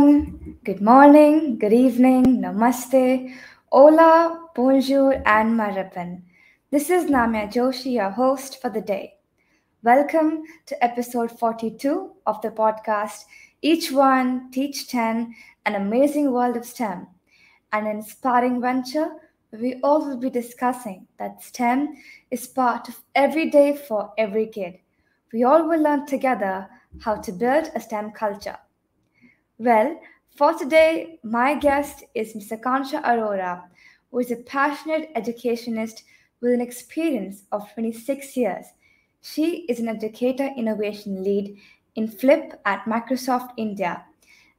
Good morning, good evening, namaste, hola, bonjour, and marapan. This is Namya Joshi, your host for the day. Welcome to episode 42 of the podcast Each One Teach 10 An Amazing World of STEM, an inspiring venture where we all will be discussing that STEM is part of every day for every kid. We all will learn together how to build a STEM culture. Well, for today, my guest is Mr. Kansha Arora, who is a passionate educationist with an experience of 26 years. She is an educator innovation lead in Flip at Microsoft India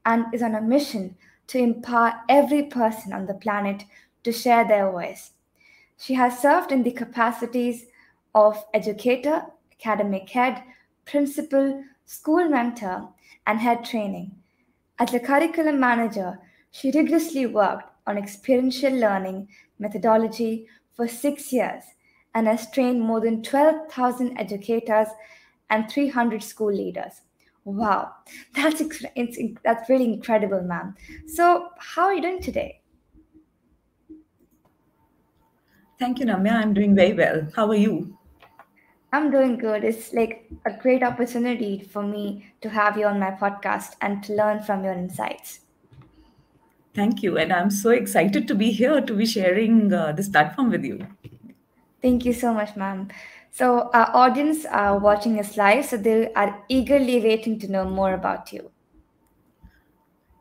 and is on a mission to empower every person on the planet to share their voice. She has served in the capacities of educator, academic head, principal, school mentor, and head training. As a curriculum manager, she rigorously worked on experiential learning methodology for six years and has trained more than 12,000 educators and 300 school leaders. Wow, that's that's really incredible, ma'am. So, how are you doing today? Thank you, Namya. I'm doing very well. How are you? I'm doing good. It's like a great opportunity for me to have you on my podcast and to learn from your insights. Thank you. And I'm so excited to be here to be sharing uh, this platform with you. Thank you so much, ma'am. So, our audience are watching us live, so they are eagerly waiting to know more about you.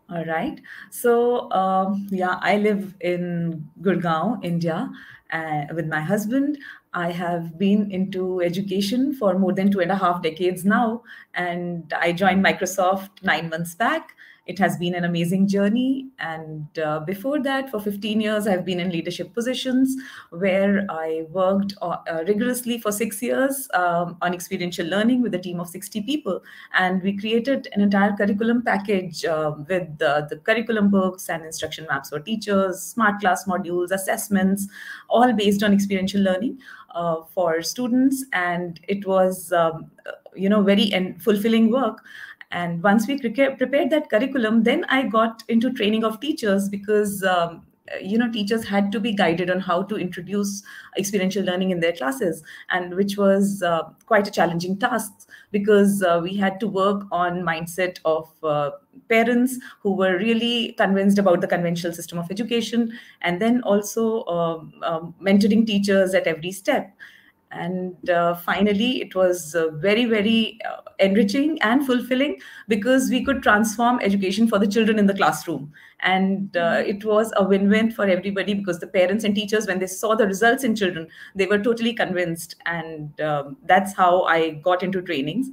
All right. So, um, yeah, I live in Gurgaon, India, uh, with my husband. I have been into education for more than two and a half decades now, and I joined Microsoft nine months back. It has been an amazing journey. And uh, before that, for 15 years, I've been in leadership positions where I worked uh, rigorously for six years um, on experiential learning with a team of 60 people. And we created an entire curriculum package uh, with the curriculum books and instruction maps for teachers, smart class modules, assessments, all based on experiential learning. Uh, for students and it was um, you know very and fulfilling work and once we prepared that curriculum then i got into training of teachers because um, you know teachers had to be guided on how to introduce experiential learning in their classes and which was uh, quite a challenging task because uh, we had to work on mindset of uh, parents who were really convinced about the conventional system of education and then also um, um, mentoring teachers at every step and uh, finally it was uh, very very uh, enriching and fulfilling because we could transform education for the children in the classroom. And uh, mm-hmm. it was a win-win for everybody because the parents and teachers when they saw the results in children they were totally convinced. And um, that's how i got into trainings.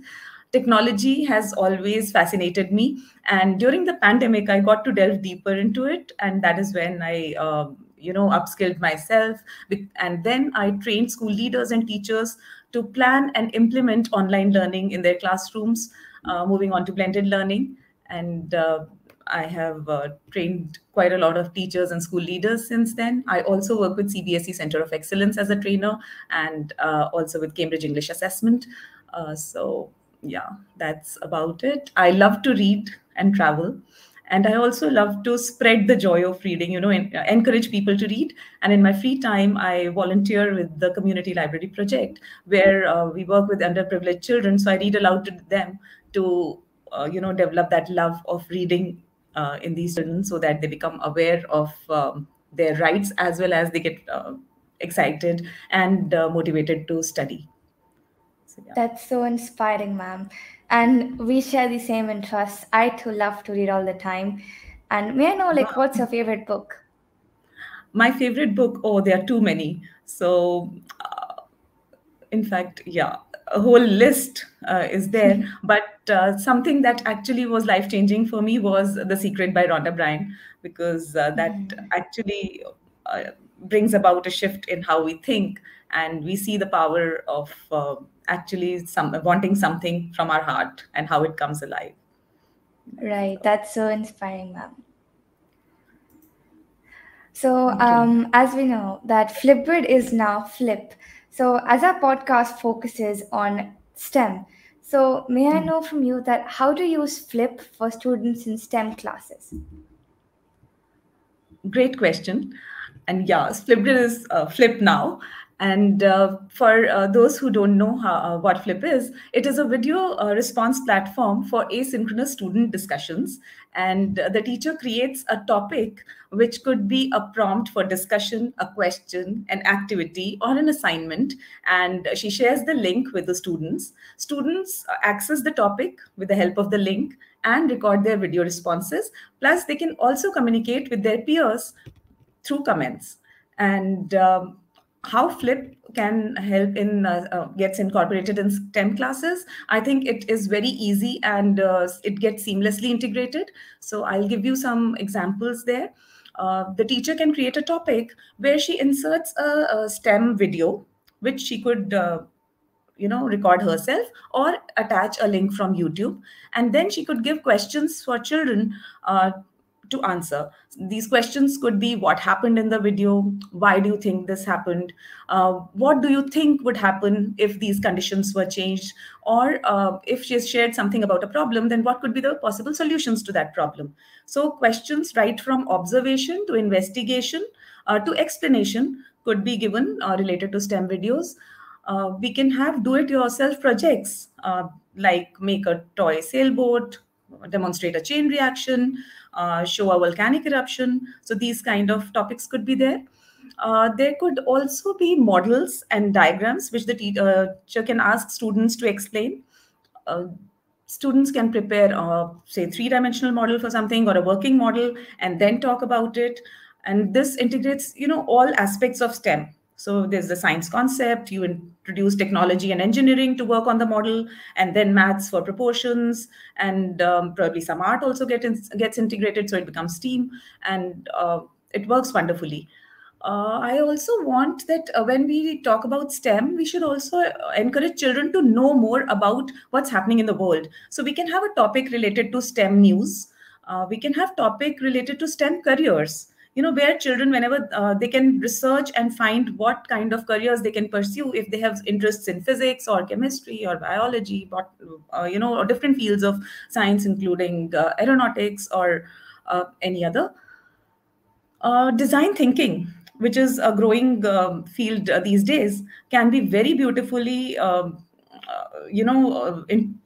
Technology has always fascinated me. And during the pandemic i got to delve deeper into it. And that is when i um, you know upskilled myself and then i trained school leaders and teachers to plan and implement online learning in their classrooms uh, moving on to blended learning and uh, I have uh, trained quite a lot of teachers and school leaders since then. I also work with CBSE Center of Excellence as a trainer and uh, also with Cambridge English Assessment. Uh, so, yeah, that's about it. I love to read and travel and i also love to spread the joy of reading you know uh, encourage people to read. And in my free time i volunteer with the community library project where uh, we work with underprivileged children. So i read aloud to them to uh, you know develop that love of reading uh, in these children so that they become aware of um, their rights as well as they get uh, excited and uh, motivated to study. So, yeah. that's so inspiring ma'am and we share the same interests. I too love to read all the time. And may I know, like, what's your favorite book? My favorite book? Oh, there are too many. So, uh, in fact, yeah, a whole list uh, is there. but uh, something that actually was life changing for me was The Secret by Rhonda Byrne, because uh, that mm. actually uh, brings about a shift in how we think and we see the power of uh, actually some wanting something from our heart and how it comes alive right that's so inspiring ma'am so um, as we know that flipgrid is now flip so as our podcast focuses on stem So, may I know from you that how to use Flip for students in STEM classes? Great question. And yeah, Flipgrid is uh, Flip now. And uh, for uh, those who don't know how, uh, what Flip is, it is a video uh, response platform for asynchronous student discussions. And the teacher creates a topic which could be a prompt for discussion, a question, an activity, or an assignment. And she shares the link with the students. Students access the topic with the help of the link and record their video responses. Plus, they can also communicate with their peers through comments. And um, how flip can help in uh, uh, gets incorporated in stem classes. I think it is very easy and uh, it gets seamlessly integrated. So i'll give you some examples there. Uh, the teacher can create a topic where she inserts a, a stem video which she could uh, you know record herself or attach a link from youtube. And then she could give questions for children uh, to answer. These questions could be what happened in the video? Why do you think this happened? Uh, what do you think would happen if these conditions were changed? Or uh, if she has shared something about a problem, then what could be the possible solutions to that problem? So, questions right from observation to investigation uh, to explanation could be given uh, related to STEM videos. Uh, we can have do it yourself projects uh, like make a toy sailboat, demonstrate a chain reaction, show a volcanic eruption. So these kind of topics could be there. Uh, there could also be models and diagrams which the uh, teacher can ask students to explain. Uh, students can prepare, a, say, three-dimensional model for something or a working model and then talk about it. And this integrates, you know, all aspects of STEM. So there's the science concept, you introduce technology and engineering to work on the model, and then maths for proportions, and um, probably some art also get in, gets integrated, so it becomes STEAM, and uh, it works wonderfully. Uh, I also want that uh, when we talk about STEM, we should also encourage children to know more about what's happening in the world. So we can have a topic related to STEM news. Uh, we can have topic related to STEM careers you know where children whenever uh, they can research and find what kind of careers they can pursue if they have interests in physics or chemistry or biology but uh, you know or different fields of science including uh, aeronautics or uh, any other. Uh, design thinking which is a growing um, field uh, these days can be very beautifully um, you know in,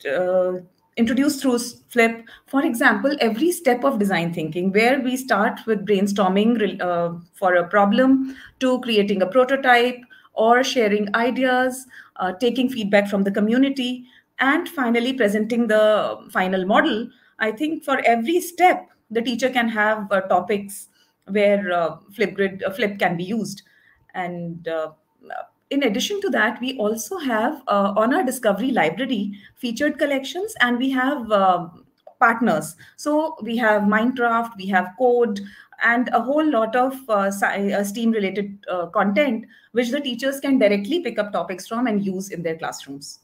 introduced through flip. For example every step of design thinking where we start with brainstorming uh, for a problem to creating a prototype or sharing ideas uh, taking feedback from the community and finally presenting the final model. I think for every step the teacher can have uh, topics where uh, flipgrid uh, flip can be used. And uh, in addition to that, we also have uh, on our Discovery library featured collections and we have uh, partners. So we have Minecraft, we have code, and a whole lot of uh, uh STEAM related uh, content, which the teachers can directly pick up topics from and use in their classrooms.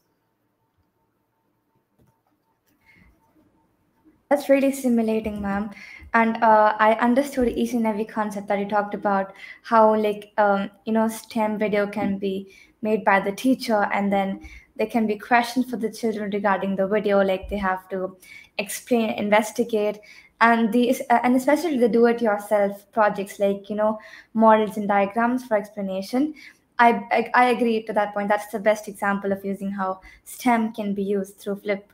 That's really stimulating, ma'am. And uh, I understood each and every concept that you talked about, how like um, you know STEM video can be made by the teacher, and then there can be questions for the children regarding the video, like they have to explain, investigate, and these uh, and especially the do-it-yourself projects, like you know models and diagrams for explanation. I, I, I agree to that point. That's the best example of using how STEM can be used through Flip,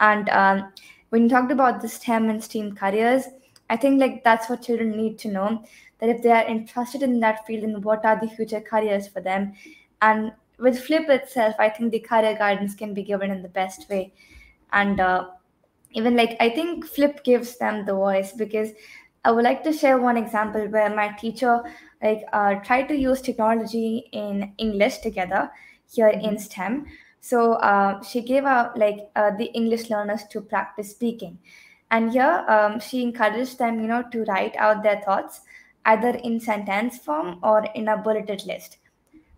and um, when you talked about the STEM and STEAM careers, I think like that's what children need to know that if they are interested in that field, and what are the future careers for them? And with Flip itself, I think the career guidance can be given in the best way. And uh, even like I think Flip gives them the voice because I would like to share one example where my teacher like uh, tried to use technology in English together here mm-hmm. in STEM. So uh, she gave out like uh, the English learners to practice speaking. And here um, she encouraged them, you know, to write out their thoughts either in sentence form or in a bulleted list.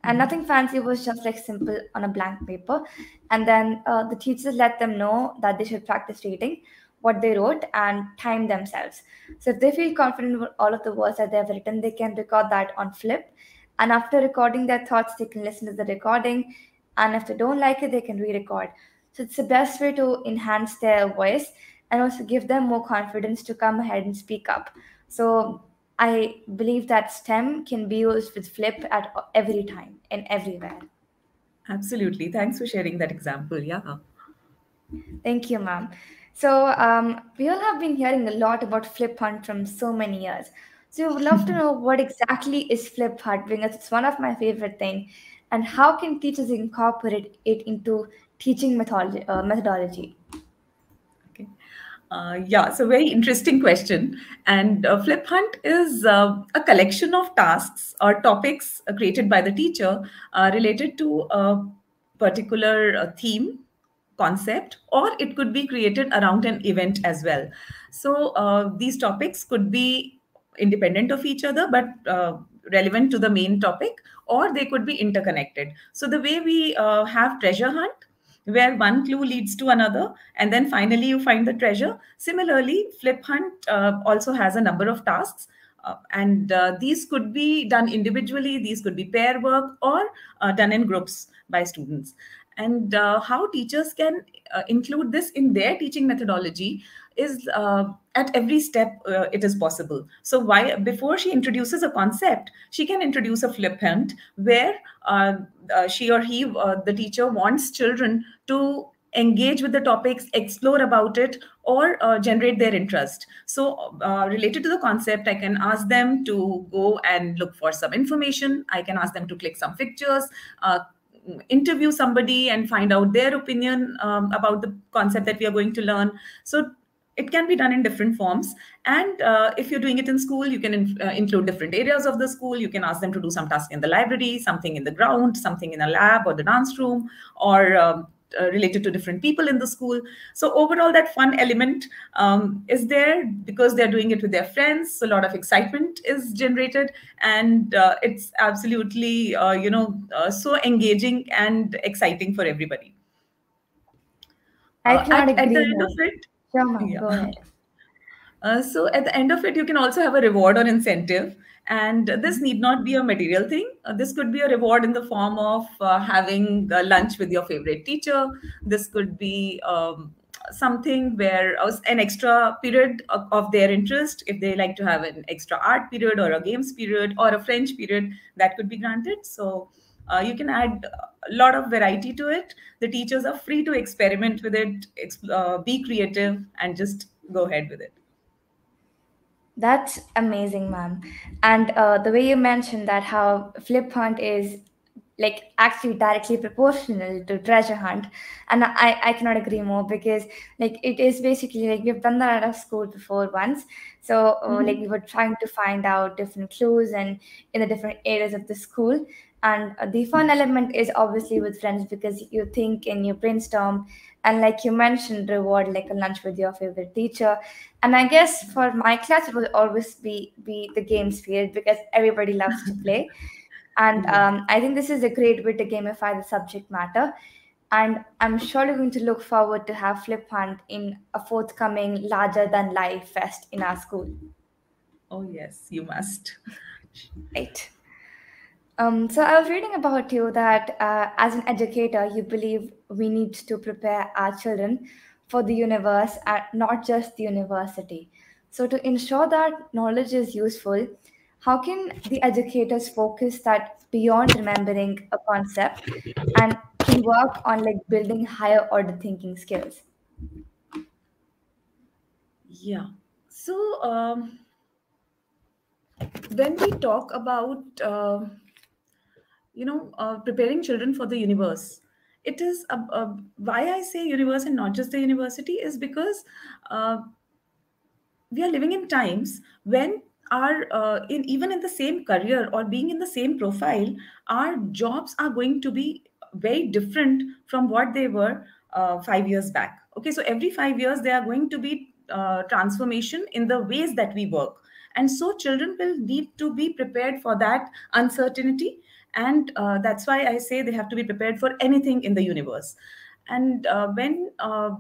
And mm-hmm. nothing fancy was just like simple on a blank paper. And then uh, the teachers let them know that they should practice reading what they wrote and time themselves. So if they feel confident with all of the words that they have written, they can record that on Flip. And after recording their thoughts, they can listen to the recording and if they don't like it they can re-record So it's the best way to enhance their voice and also give them more confidence to come ahead and speak up. So I believe that STEM can be used with Flip at every time and everywhere. Absolutely. Thanks for sharing that example. Yeah. Thank you, ma'am. So um, we all have been hearing a lot about Flip Hunt from so many years. So we would love to know what exactly is Flip Hunt because it's one of my favorite things, and how can teachers incorporate it into teaching methodology? Uh, methodology? Okay. Uh, yeah, so very interesting question. And uh, Flip Hunt is uh, a collection of tasks or topics uh, created by the teacher uh, related to a particular uh, theme concept or it could be created around an event as well so these topics could be independent of each other but relevant to the main topic or they could be interconnected so the way we have treasure hunt where one clue leads to another and then finally you find the treasure. Similarly flip hunt uh, also has a number of tasks uh, and uh, these could be done individually these could be pair work or done in groups by students. And uh, how teachers can uh, include this in their teaching methodology is uh, at every step uh, it is possible. So why before she introduces a concept she can introduce a flip where uh, uh, she or he the teacher wants children to engage with the topics explore about it or uh, generate their interest. So uh, related to the concept i can ask them to go and look for some information. I can ask them to click some pictures uh, interview somebody and find out their opinion um, about the concept that we are going to learn. So it can be done in different forms and uh, if you're doing it in school you can in, uh, include different areas of the school you can ask them to do some task in the library something in the ground something in a lab or the dance room or um, uh, related to different people in the school. So overall, that fun element um, is there because they're doing it with their friends. So a lot of excitement is generated, and uh, it's absolutely uh, you know uh, so engaging and exciting for everybody. I uh, at, at, the end of it, sure, yeah. go ahead. Uh, so at the end of it, you can also have a reward or incentive. And this need not be a material thing. Uh, this could be a reward in the form of uh, having lunch with your favorite teacher. This could be um, something where uh, an extra period of, of, their interest, if they like to have an extra art period or a games period or a French period, that could be granted. So uh, you can add a lot of variety to it. The teachers are free to experiment with it, uh, be creative, and just go ahead with it. That's amazing, ma'am. And uh, the way you mentioned that how flip hunt is like actually directly proportional to treasure hunt and i i cannot agree more because like it is basically like we've done that at our school before once so uh, mm-hmm. like we were trying to find out different clues and in the different areas of the school and the fun element is obviously with friends because you think and you brainstorm and like you mentioned reward like a lunch with your favorite teacher. And i guess for my class it will always be be the games period because everybody loves to play. And um, i think this is a great way to gamify the subject matter. And i'm surely going to look forward to have flip hunt in a forthcoming larger than life fest in our school. Oh yes you must. Right um, so I was reading about you that uh, as an educator, you believe we need to prepare our children for the universe and not just the university. So to ensure that knowledge is useful, how can the educators focus that beyond remembering a concept and can work on like building higher order thinking skills? Yeah. So um, when we talk about uh, you know, uh, preparing children for the universe. It is a, a, why I say universe and not just the university is because uh, we are living in times when our uh, in even in the same career or being in the same profile, our jobs are going to be very different from what they were uh, five years back. Okay, so every five years there are going to be uh, transformation in the ways that we work and so children will need to be prepared for that uncertainty. And uh, that's why i say they have to be prepared for anything in the universe. And uh, when uh,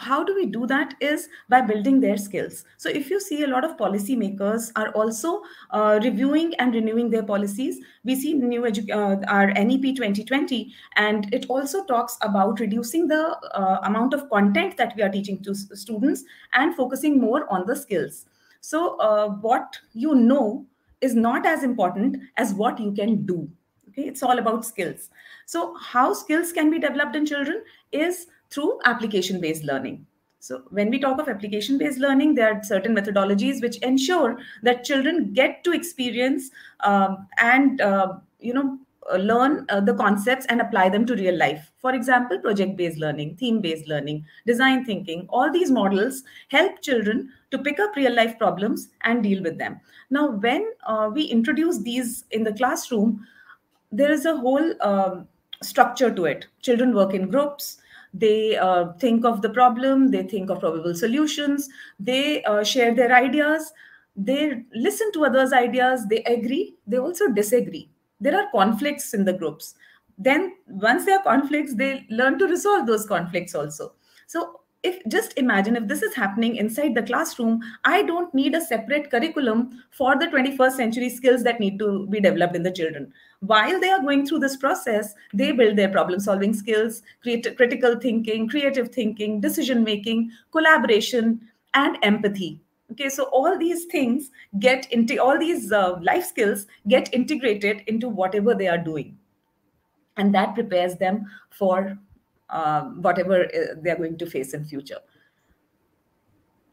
how do we do that is by building their skills. So if you see a lot of policymakers are also uh, reviewing and renewing their policies. We see new edu- uh, our nep 2020 and it also talks about reducing the uh, amount of content that we are teaching to s- students and focusing more on the skills so uh, what you know is not as important as what you can do okay it's all about skills so how skills can be developed in children is through application based learning. So, when we talk of application based learning, there are certain methodologies which ensure that children get to experience um, and uh, you know uh, learn uh, the concepts and apply them to real life. For example, project based learning, theme based learning, design thinking, all these models help children to pick up real life problems and deal with them. Now, when uh, we introduce these in the classroom, there is a whole um, structure to it. Children work in groups. They uh, think of the problem. They think of probable solutions. They uh, share their ideas. They listen to others ideas. They agree. They also disagree. There are conflicts in the groups. Then once there are conflicts they learn to resolve those conflicts also. So if just imagine if this is happening inside the classroom i don't need a separate curriculum for the 21st century skills that need to be developed in the children. While they are going through this process they build their problem solving skills critical thinking creative thinking decision making collaboration and empathy. Okay so all these things get into all these uh, life skills get integrated into whatever they are doing. And that prepares them for whatever uh, they are going to face in future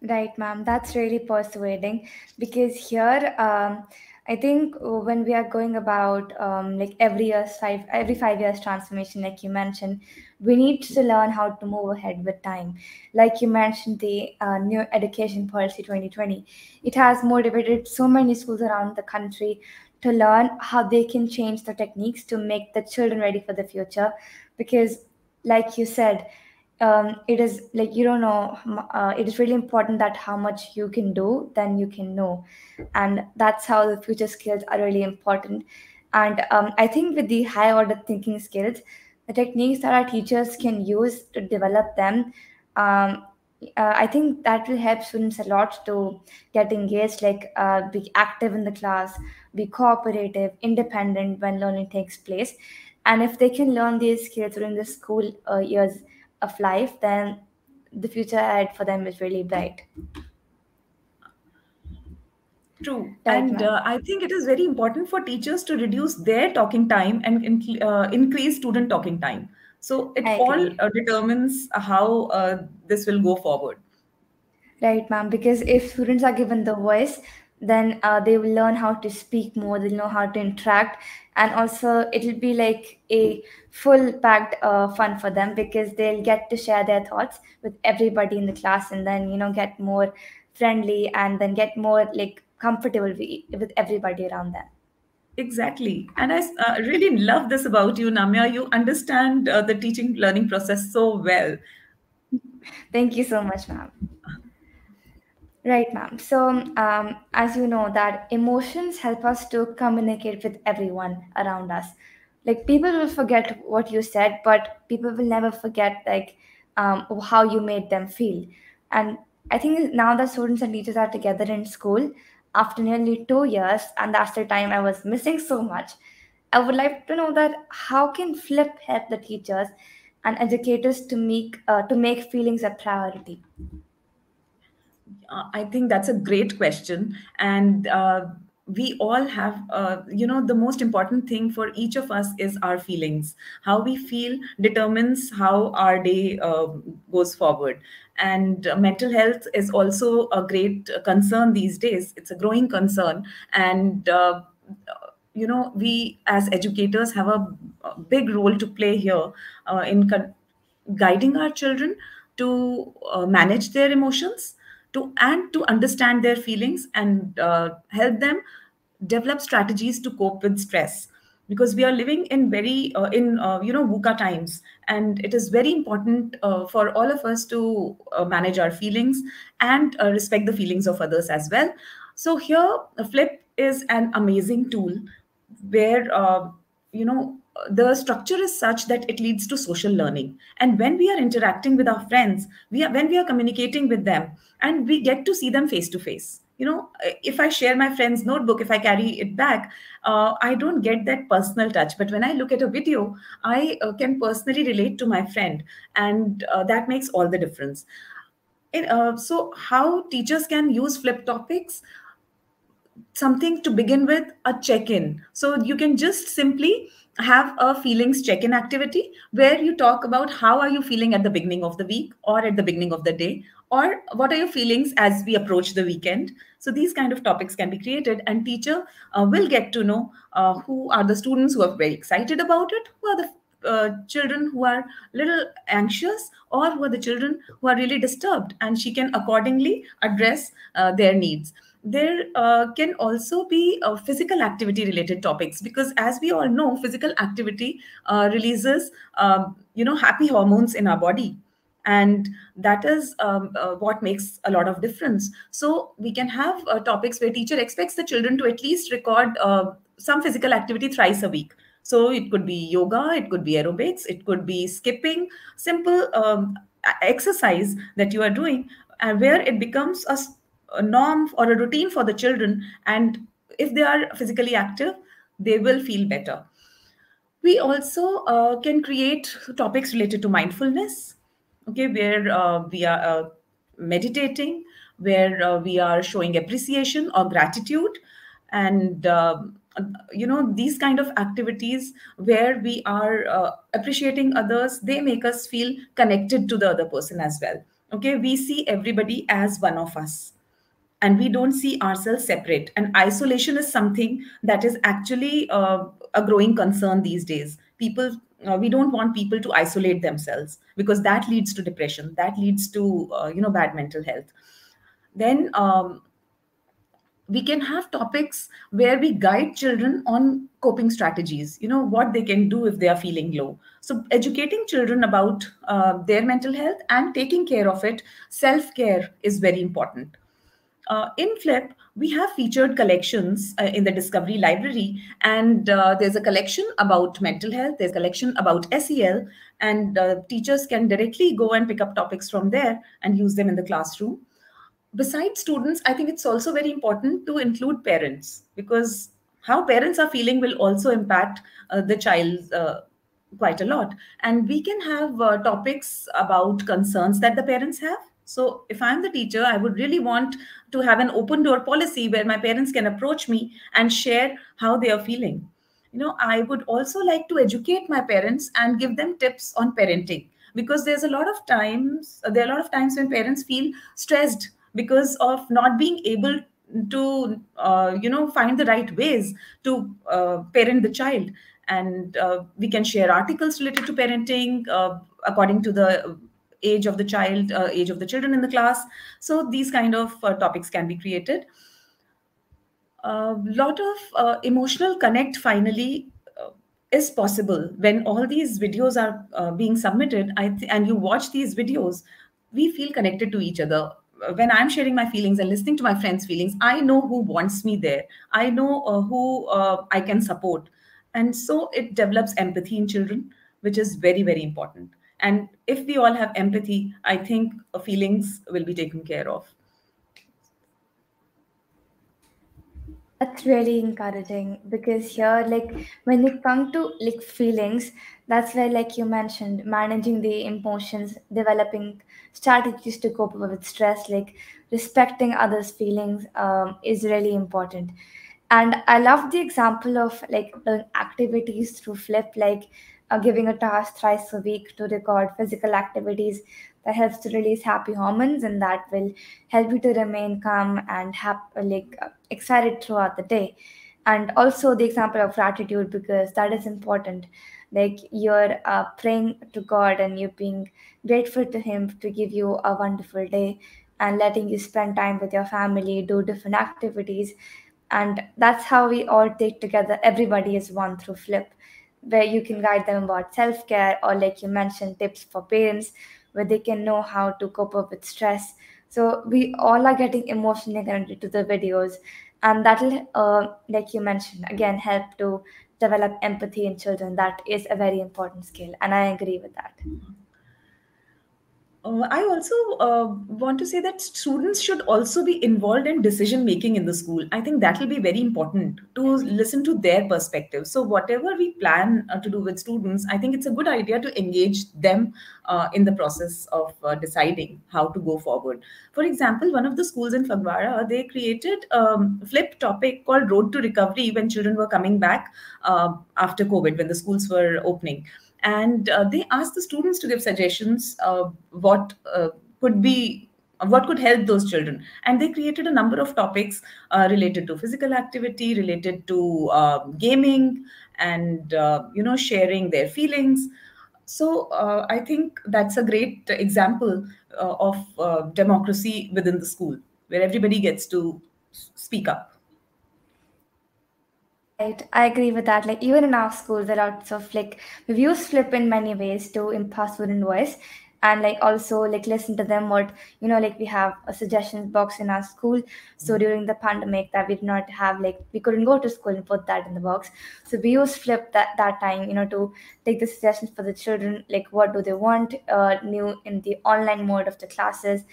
Right, ma'am. That's really persuading because here, um, I think when we are going about um, like every year's five, every five years transformation, like you mentioned, we need to learn how to move ahead with time. Like you mentioned, the uh, new education policy 2020, it has motivated so many schools around the country to learn how they can change the techniques to make the children ready for the future. Because, like you said, um, it is like you don't know uh, it is really important that how much you can do then you can know. And that's how the future skills are really important. And um, i think with the high order thinking skills the techniques that our teachers can use to develop them um, uh, i think that will help students a lot to get engaged like uh, be active in the class be cooperative independent when learning takes place and if they can learn these skills during the school uh, years of life, then the future ahead for them is really bright. True. Right, and uh, I think it is very important for teachers to reduce their talking time and in, uh, increase student talking time. So it all uh, determines how uh, this will go forward. Right, ma'am. Because if students are given the voice, then uh, they will learn how to speak more they'll know how to interact and also it'll be like a full packed uh, fun for them because they'll get to share their thoughts with everybody in the class and then you know get more friendly and then get more like comfortable with everybody around them. Exactly. And i uh, really love this about you namya. You understand uh, the teaching learning process so well. Thank you so much ma'am Right, ma'am. So, um, as you know, that emotions help us to communicate with everyone around us. Like people will forget what you said, but people will never forget like um, how you made them feel. And I think now that students and teachers are together in school after nearly two years, and that's the time I was missing so much. I would like to know that how can Flip help the teachers and educators to make uh, to make feelings a priority? I think that's a great question. And uh, we all have, uh, you know, the most important thing for each of us is our feelings. How we feel determines how our day uh, goes forward. And mental health is also a great concern these days. It's a growing concern. And uh, you know we as educators have a, a big role to play here uh, in guiding our children to uh, manage their emotions to and to understand their feelings and uh, help them develop strategies to cope with stress. Because we are living in very uh, in uh, you know VUCA times and it is very important uh, for all of us to uh, manage our feelings and uh, respect the feelings of others as well. So here flip is an amazing tool where uh, you know the structure is such that it leads to social learning. And when we are interacting with our friends we are when we are communicating with them and we get to see them face to face you know if i share my friend's notebook if i carry it back uh, i don't get that personal touch. But when i look at a video i uh, can personally relate to my friend and uh, that makes all the difference. It, uh, so how teachers can use flip topics something to begin with a check-in. So you can just simply have a feelings check-in activity where you talk about how are you feeling at the beginning of the week or at the beginning of the day or what are your feelings as we approach the weekend. So these kind of topics can be created and teacher uh, will get to know uh, who are the students who are very excited about it who are the uh, children who are little anxious or who are the children who are really disturbed and she can accordingly address uh, their needs there uh, can also be uh, physical activity related topics because as we all know physical activity uh, releases um, you know happy hormones in our body. And that is um, uh, what makes a lot of difference. So we can have uh, topics where teacher expects the children to at least record some physical activity thrice a week. So it could be yoga it could be aerobics it could be skipping simple um, exercise that you are doing and where it becomes a a norm or a routine for the children and if they are physically active they will feel better. We also uh, can create topics related to mindfulness okay where uh, we are uh, meditating where uh, we are showing appreciation or gratitude and um, you know these kind of activities where we are uh, appreciating others they make us feel connected to the other person as well. Okay we see everybody as one of us and we don't see ourselves separate. And isolation is something that is actually uh, a growing concern these days. People uh, we don't want people to isolate themselves because that leads to depression that leads to uh, you know bad mental health. Then um, we can have topics where we guide children on coping strategies you know what they can do if they are feeling low. So educating children about uh, their mental health and taking care of it self care is very important uh, in Flip, we have featured collections uh, in the Discovery Library, and uh, there's a collection about mental health, there's a collection about SEL, and uh, teachers can directly go and pick up topics from there and use them in the classroom. Besides students, I think it's also very important to include parents because how parents are feeling will also impact uh, the child uh, quite a lot. And we can have topics about concerns that the parents have so if I'm the teacher, I would really want to have an open door policy where my parents can approach me and share how they are feeling. You know, I would also like to educate my parents and give them tips on parenting because there's a lot of times there are a lot of times when parents feel stressed because of not being able to uh, you know find the right ways to uh, parent the child and uh, we can share articles related to parenting uh, according to the age of the child, uh, age of the children in the class. So these kind of uh, topics can be created. A lot of uh, emotional connect finally uh, is possible when all these videos are uh, being submitted. I and you watch these videos, we feel connected to each other. When i'm sharing my feelings and listening to my friends feelings i know who wants me there. I know uh, who uh, i can support. And so it develops empathy in children which is very very important and if we all have empathy, I think feelings will be taken care of. That's really encouraging because here, like when it comes to like feelings, that's where, like you mentioned, managing the emotions, developing strategies to cope with stress, like respecting others' feelings, um, is really important. And I love the example of like activities through Flip, like uh, giving a task thrice a week to record physical activities that helps to release happy hormones and that will help you to remain calm and happy, like uh, excited throughout the day. And also the example of gratitude because that is important. Like you're uh, praying to god and you're being grateful to him to give you a wonderful day and letting you spend time with your family do different activities. And that's how we all take together everybody is one through flip where you can guide them about self care or, like you mentioned, tips for parents where they can know how to cope up with stress. So we all are getting emotionally connected to the videos, and that'll, uh, like you mentioned, again help to develop empathy in children. That is a very important skill, and I agree with that. Uh, I also uh, want to say that students should also be involved in decision making in the school. I think that will be very important to listen to their perspective. So, whatever we plan uh, to do with students, I think it's a good idea to engage them uh, in the process of uh, deciding how to go forward. For example, one of the schools in Phagwara, they created a um, flip topic called Road to Recovery when children were coming back after COVID, when the schools were opening and uh, they asked the students to give suggestions uh, what uh, could be what could help those children. And they created a number of topics uh, related to physical activity related to uh, gaming and uh, you know sharing their feelings. So i think that's a great example of democracy within the school where everybody gets to speak up Right, I agree with that. Like even in our school, there are lots of like we've used Flip in many ways to empower student voice, and like also like listen to them. What you know, like we have a suggestions box in our school. So mm-hmm. during the pandemic, that we did not have like we couldn't go to school and put that in the box. So we used Flip that that time, you know, to take the suggestions for the children. Like what do they want uh, new in the online mode of the classes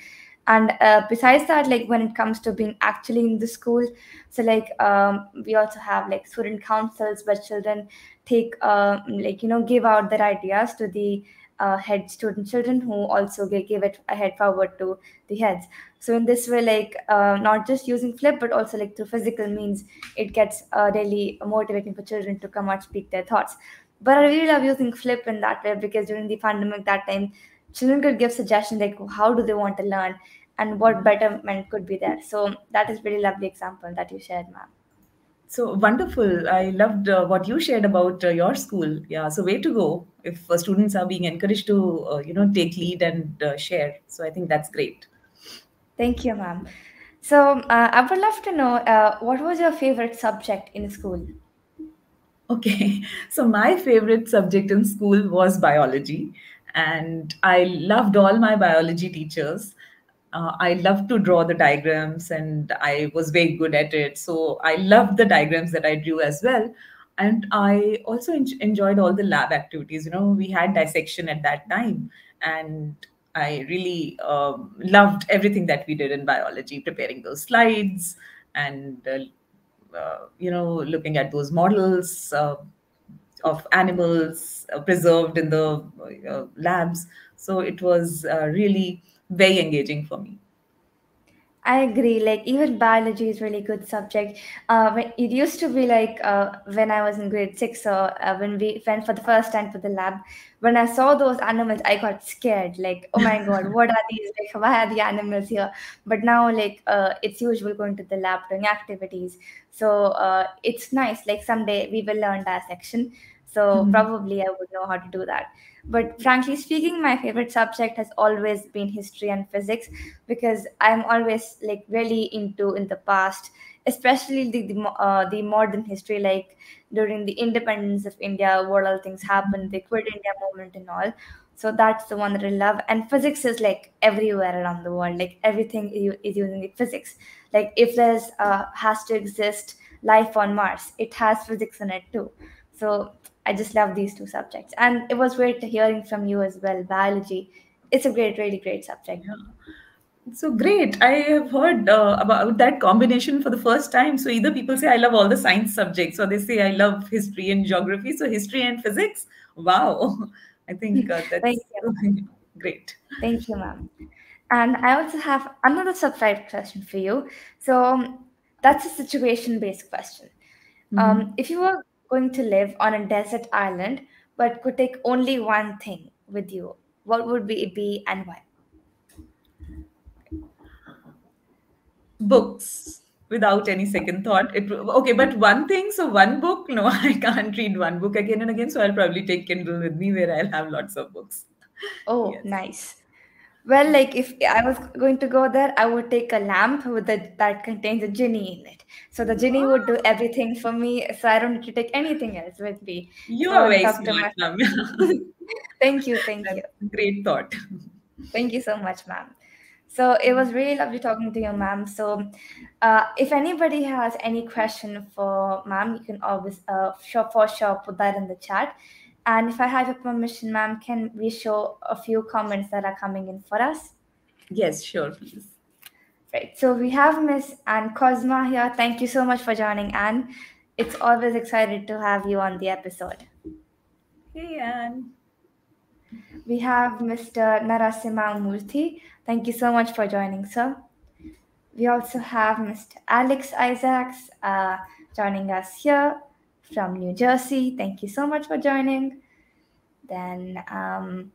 and uh, besides that like when it comes to being actually in the school so like um, we also have like student councils where children take uh, like you know give out their ideas to the uh, head student children who also give it a head forward to the heads. So in this way like uh, not just using flip but also like through physical means it gets uh, really motivating for children to come out speak their thoughts. But i really love using flip in that way because during the pandemic that time children could give suggestions like how do they want to learn and what betterment could be there? So that is very lovely example that you shared ma'am. So wonderful. I loved uh, what you shared about uh, your school. Yeah so way to go if uh, students are being encouraged to uh, you know take lead and uh, share. So i think that's great. Thank you ma'am. So uh, i would love to know what was your favorite subject in school? Okay. So my favorite subject in school was biology and I loved all my biology teachers. Uh, I loved to draw the diagrams and I was very good at it. So I loved the diagrams that I drew as well. And I also en- enjoyed all the lab activities. You know, we had dissection at that time. And I really um, loved everything that we did in biology, preparing those slides and, uh, uh, you know, looking at those models uh, of animals uh, preserved in the uh, labs. So it was uh, really very engaging for me. I agree. Like even biology is really good subject. Uh, it used to be like uh, when I was in grade six, or uh, when we went for the first time to the lab. When I saw those animals, I got scared. Like, oh my god, what are these? Like, why are the animals here? But now, like, uh, it's usual going to the lab doing activities. So uh, it's nice. Like someday we will learn dissection. So mm-hmm. probably I would know how to do that. But frankly speaking, my favorite subject has always been history and physics because I'm always like really into in the past, especially the the, uh, the modern history, like during the independence of India, what all things happened, the Quit India movement and all. So that's the one that I love. And physics is like everywhere around the world. Like everything is using physics. Like if there's uh, has to exist life on Mars, it has physics in it too. So I just love these two subjects. And it was great hearing from you as well. Biology. It's a great, really great subject. Yeah. So great. I have heard uh, about that combination for the first time. So either people say I love all the science subjects, or they say I love history and geography. So history and physics. Wow. I think uh, that's great. Thank you, ma'am. And I also have another subscribe question for you. So um, that's a situation based question. Mm-hmm. Um, if you were going to live on a desert island but could take only one thing with you, what would be it be and why? Books without any second thought. It okay, but one thing, so one book, no, I can't read one book again and again. So I'll probably take Kindle with me where I'll have lots of books. Oh, yes. nice. Well, like if I was going to go there, I would take a lamp with the, that contains a genie in it. So the genie would do everything for me. So I don't need to take anything else with me. You so are very smart, thank you, thank That's you. Great thought. Thank you so much, ma'am. So it was really lovely talking to you, ma'am. So uh, if anybody has any question for ma'am, you can always uh, sure for sure put that in the chat. And if I have your permission, ma'am, can we show a few comments that are coming in for us? Yes, sure, please. Right. So we have Miss Anne Cosma here. Thank you so much for joining, Anne. It's always excited to have you on the episode. Hey, Anne. We have Mr. Narasimha Murthy. Thank you so much for joining, sir. We also have Mr. Alex Isaacs uh, joining us here from New Jersey. Thank you so much for joining. Then um,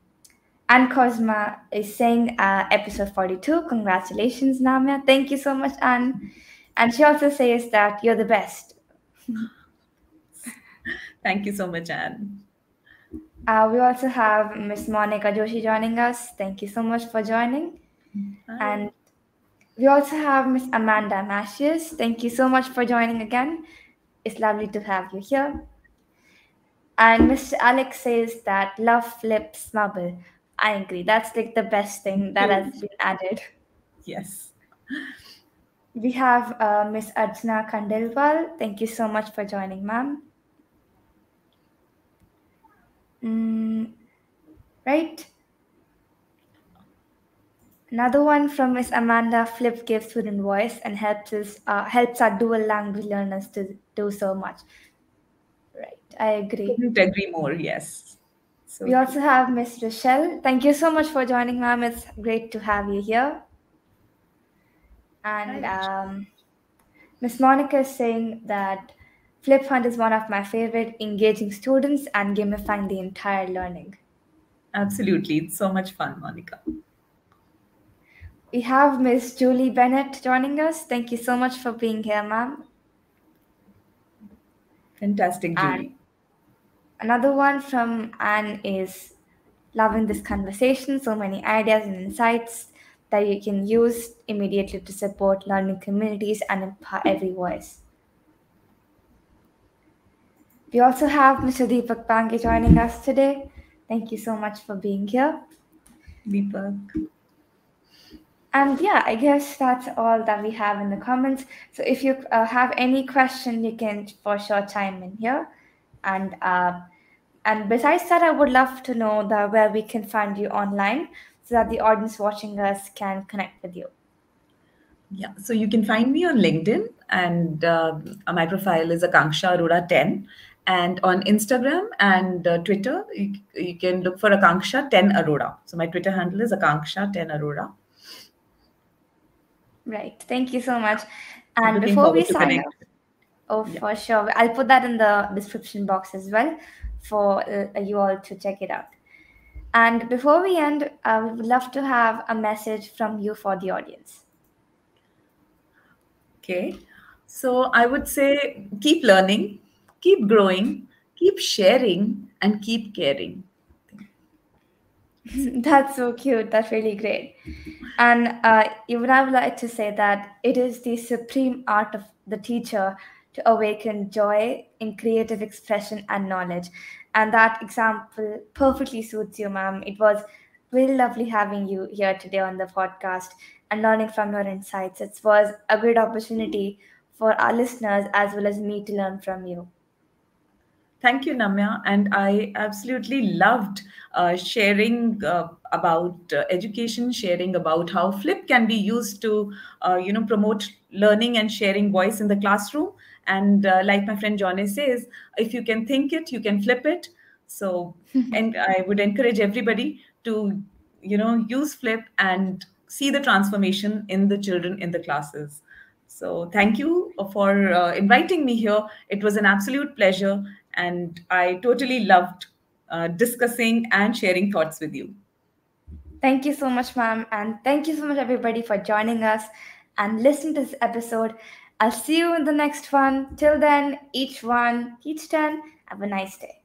Anne Cosma is saying uh, episode 42. Congratulations, Namya. Thank you so much, Anne. And she also says that you're the best. Thank you so much, Anne. Uh, we also have Miss Monica Joshi joining us. Thank you so much for joining. Hi. And we also have Miss Amanda Mashius. Thank you so much for joining again. It's lovely to have you here. And Mr. Alex says that love flips smubble. I agree. That's like the best thing that has been added. Yes. We have uh, Miss Arjuna Kandelwal. Thank you so much for joining, ma'am. Mm, right. Another one from Miss Amanda. Flip gives student voice and helps us uh, helps our dual language learners to do so much. Right. I agree. Couldn't agree more. Yes. So We also have Miss Rochelle. Thank you so much for joining, ma'am. It's great to have you here. And Hi, um, Miss Monica is saying that Flip Hunt is one of my favorite, engaging students and gamifying the entire learning. absolutely, it's so much fun, Monica. We have Miss Julie Bennett joining us. Thank you so much for being here, ma'am. Fantastic, And Julie. another one from Anne is loving this conversation. So many ideas and insights that you can use immediately to support learning communities and empower every voice. We also have Mr. Deepak Pange joining us today. Thank you so much for being here. Deepak. And yeah, I guess that's all that we have in the comments. So if you uh, have any question, you can for sure chime in here. And uh, and besides that, I would love to know that where we can find you online, so that the audience watching us can connect with you. Yeah, so you can find me on LinkedIn, and uh, my profile is Akanksha Arora 10. And on Instagram and uh, Twitter, you, you can look for Akanksha 10 Arora. So my Twitter handle is Akanksha 10 Arora. Right. Thank you so much. And before we sign connect. off, oh Yeah. for sure, I'll put that in the description box as well for uh, you all to check it out. And before we end, uh, we would love to have a message from you for the audience. Okay. So I would say keep learning, keep growing, keep sharing, and keep caring. That's so cute. That's really great. And uh, even I would like to say that it is the supreme art of the teacher to awaken joy in creative expression and knowledge. And that example perfectly suits you, ma'am. It was really lovely having you here today on the podcast and learning from your insights. It was a great opportunity for our listeners as well as me to learn from you. Thank you, Namya. And I absolutely loved uh, sharing uh, about uh, education, sharing about how Flip can be used to, uh, you know, promote learning and sharing voice in the classroom. And uh, like my friend Johnny says, if you can think it, you can flip it. So, and I would encourage everybody to, you know, use Flip and see the transformation in the children in the classes. So, thank you for uh, inviting me here. It was an absolute pleasure, and I totally loved uh, discussing and sharing thoughts with you. Thank you so much, ma'am. And thank you so much, everybody, for joining us and listening to this episode. I'll see you in the next one. Till then, each one, each 10, have a nice day.